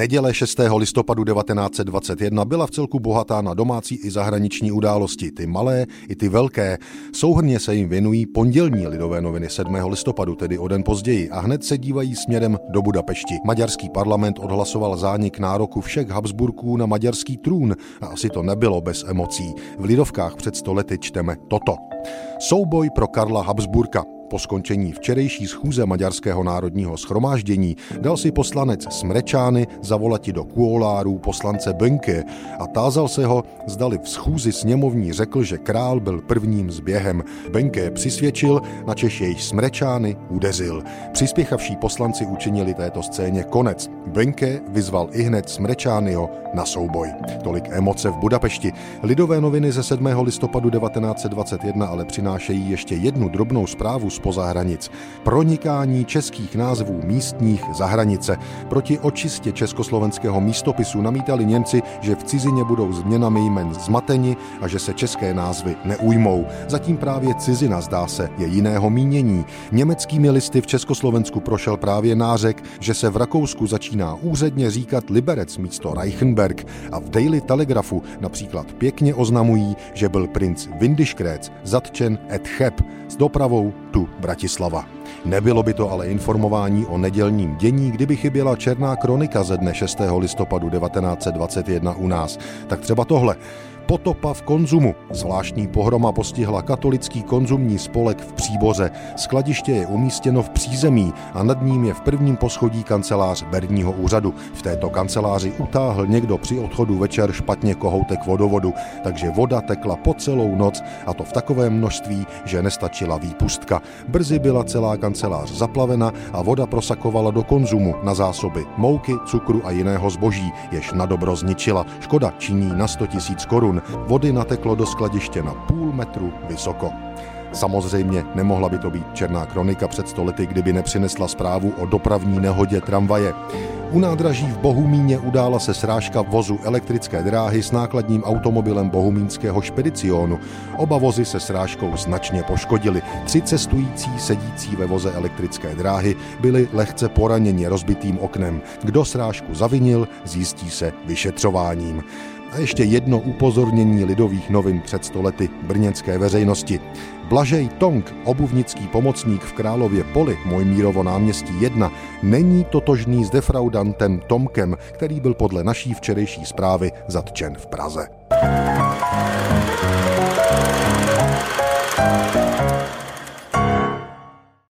Neděle 6. listopadu 1921 byla v celku bohatá na domácí i zahraniční události, ty malé i ty velké. Souhrně se jim věnují pondělní lidové noviny 7. listopadu, tedy o den později, a hned se dívají směrem do Budapešti. Maďarský parlament odhlasoval zánik nároku všech Habsburků na maďarský trůn a asi to nebylo bez emocí. V lidovkách před stolety čteme toto. Souboj pro Karla Habsburka. Po skončení včerejší schůze Maďarského národního schromáždění dal si poslanec Smrečány zavolati do kuolárů poslance Benke a tázal se ho, zdali v schůzi sněmovní řekl, že král byl prvním zběhem. Benke přisvědčil, na Češ jej Smrečány udeřil. Přispěchavší poslanci učinili této scéně konec. Benke vyzval i hned Smrečányho na souboj. Tolik emoce v Budapešti. Lidové noviny ze 7. listopadu 1921 ale přinášejí ještě jednu drobnou zprávu z spoza hranic. Pronikání českých názvů místních za hranice. Proti očistě československého místopisu namítali Němci, že v cizině budou změnami jmen zmateni a že se české názvy neujmou. Zatím právě cizina, zdá se, je jiného mínění. Německými listy v Československu prošel právě nářek, že se v Rakousku začíná úředně říkat Liberec místo Reichenberg a v Daily Telegrafu například pěkně oznamují, že byl princ Windischkréc zatčen et Cheb s dopravou tu Bratislava. Nebylo by to ale informování o nedělním dění, kdyby chyběla černá kronika ze dne 6. listopadu 1921 u nás. Tak třeba tohle. Potopa v konzumu. Zvláštní pohroma postihla katolický konzumní spolek v Příboře. Skladiště je umístěno v přízemí a nad ním je v prvním poschodí kancelář Berního úřadu. V této kanceláři utáhl někdo při odchodu večer špatně kohoutek vodovodu, takže voda tekla po celou noc a to v takovém množství, že nestačila výpustka. Brzy byla celá kancelář zaplavena a voda prosakovala do konzumu na zásoby mouky, cukru a jiného zboží, jež na dobro zničila. Škoda činí na 100 000 korun vody nateklo do skladiště na půl metru vysoko. Samozřejmě nemohla by to být černá kronika před stolety, kdyby nepřinesla zprávu o dopravní nehodě tramvaje. U nádraží v Bohumíně udála se srážka vozu elektrické dráhy s nákladním automobilem bohumínského špedicionu. Oba vozy se srážkou značně poškodili. Tři cestující sedící ve voze elektrické dráhy byli lehce poraněni rozbitým oknem. Kdo srážku zavinil, zjistí se vyšetřováním. A ještě jedno upozornění lidových novin před stolety brněnské veřejnosti. Blažej Tong, obuvnický pomocník v Králově poli, Mojmírovo náměstí 1, není totožný s defraudantem Tomkem, který byl podle naší včerejší zprávy zatčen v Praze.